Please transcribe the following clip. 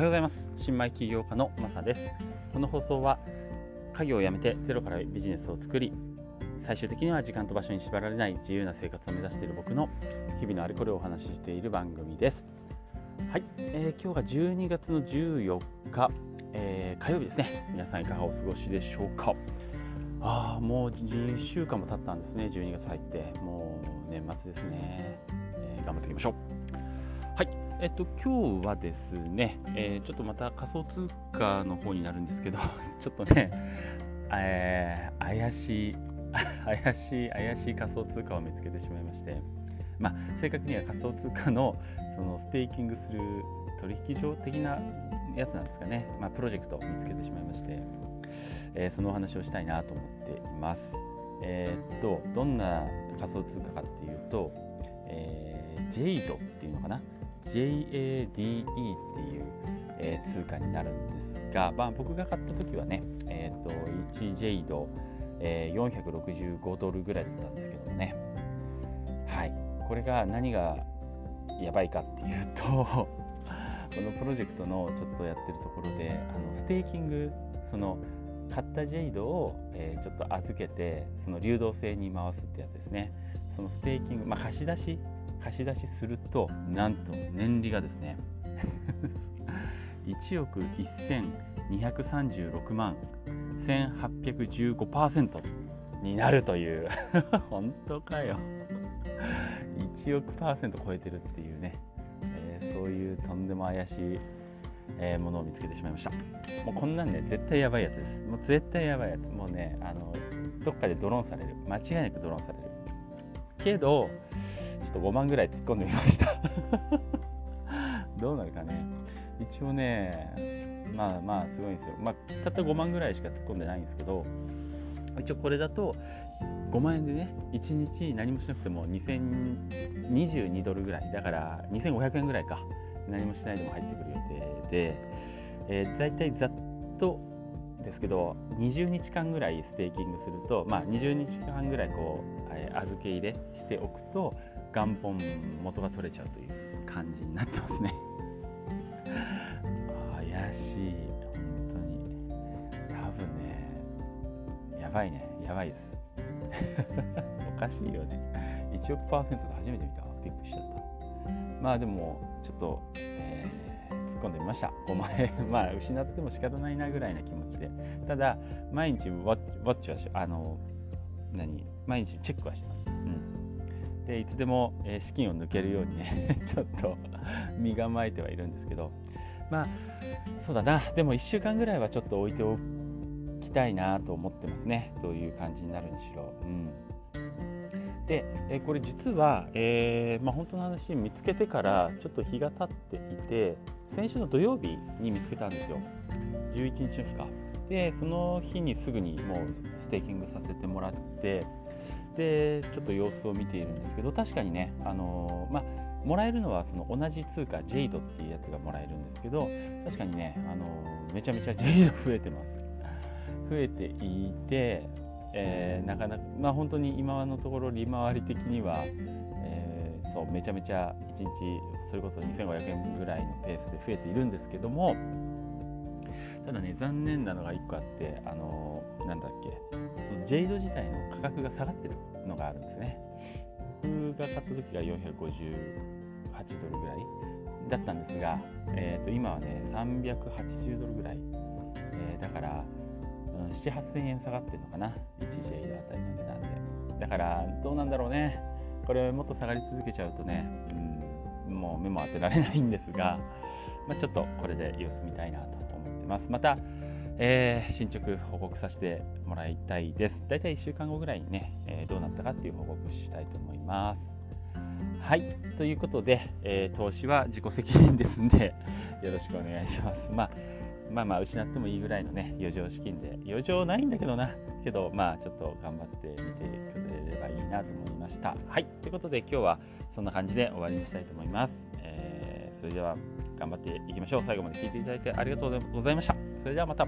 はようございます。新米起業家のマサです。この放送は家業を辞めてゼロからビジネスを作り最終的には時間と場所に縛られない自由な生活を目指している僕の日々のあれこれをお話ししている番組です。はい、えー、今日が12月の14日、えー、火曜日ですね。皆さんいかがお過ごしでしょうか。ああもう2週間も経ったんですね。12月入って。もう年末ですね、えー、頑張っていきましょう。えっと今日はですね、えー、ちょっとまた仮想通貨の方になるんですけど ちょっとね、えー、怪しい 怪しい怪しい仮想通貨を見つけてしまいましてまあ正確には仮想通貨のそのステーキングする取引所的なやつなんですかね、まあ、プロジェクトを見つけてしまいましてえー、そのお話をしたいなと思っています。えー、っとどんな仮想通貨かっていうと、えー、JADE っていうのかな JADE っていう、えー、通貨になるんですが、まあ、僕が買った時はね、えー、っと 1JADE、えー、465ドルぐらいだったんですけどもね。はい。これが何がやばいかっていうと このプロジェクトのちょっとやってるところであのステーキングその買ったジェイドを、えー、ちょっと預けてその流動性に回すってやつですね。そのステーキング、まあ、貸し出し貸し出しするとなんと年利がですね。1億1236万1815%になるという。本当かよ。1億パーセント超えてるっていうね、えー、そういうとんでも怪しいえー、ものを見つけてしまいました。もうこんなんね絶対やばいやつです。もう絶対やばいやつ。もうねあのどっかでドローンされる。間違いなくドローンされる。けどちょっと5万ぐらい突っ込んでみました。どうなるかね。一応ねまあまあすごいんですよ。まあたった5万ぐらいしか突っ込んでないんですけど一応これだと5万円でね1日何もしなくても2022ドルぐらい。だから2500円ぐらいか。何もしないでも入ってくる予定で、えー、大体ざっとですけど20日間ぐらいステーキングすると、まあ、20日間ぐらいこう、預け入れしておくと元本元が取れちゃうという感じになってますね。怪しい。本当に。多分ね。やばいね。やばいです。おかしいよね。1億パーセントで初めて見た。びっくりしちゃった。まあでもちょっと、えー、込んでみました。5万円まあ失っても仕方ないなぐらいな気持ちで。ただ毎日ウォッチはしあの何毎日チェックはしてます、うん、でいつでも、えー、資金を抜けるようにね ちょっと身構えてはいるんですけど。まあそうだな。でも1週間ぐらいはちょっと置いておきたいなと思ってますね。どういう感じになるにしろ、うん。で、えこれ実は、えー、まあ、本当の話見つけてからちょっと日が経っていて先週の土曜日に見つけたんですよ。11日の日か。でその日にすぐにもうステーキングさせてもらってでちょっと様子を見ているんですけど確かにねあのー、まあもらえるのはその同じ通貨 JADE っていうやつがもらえるんですけど確かにね、あの、めちゃめちゃ JADE 増えてます。増えていてえー、なかなか、まあ、本当に今のところ利回り的には、えー、そうめちゃめちゃ1日それこそ2500円ぐらいのペースで増えているんですけどもただね残念なのが1個あってあのー、なんだっけそのジェイド自体の価格が下がってるのがあるんですね。僕が買った時が458ドルぐらいだったんですが、えー、と今はね380ドルぐらい、えー、だから7、8000円下がってるのかな、1J あたりの値段で。だから、どうなんだろうね。これ、もっと下がり続けちゃうとね、うん、もう目も当てられないんですが、まあ、ちょっとこれで様子見たいなと思ってます。また、えー、進捗報告させてもらいたいです。だいたい1週間後ぐらいにね、えー、どうなったかっていう報告したいと思います。はい。ということで、えー、投資は自己責任ですんで、よろしくお願いします。まあまあまあ失ってもいいぐらいのね余剰資金で。余剰ないんだけどな。けどまあちょっと頑張ってみてくれればいいなと思いました。はい。ということで今日はそんな感じで終わりにしたいと思います、えー、それでは頑張っていきましょう。最後まで聴いていただいてありがとうございました。それではまた。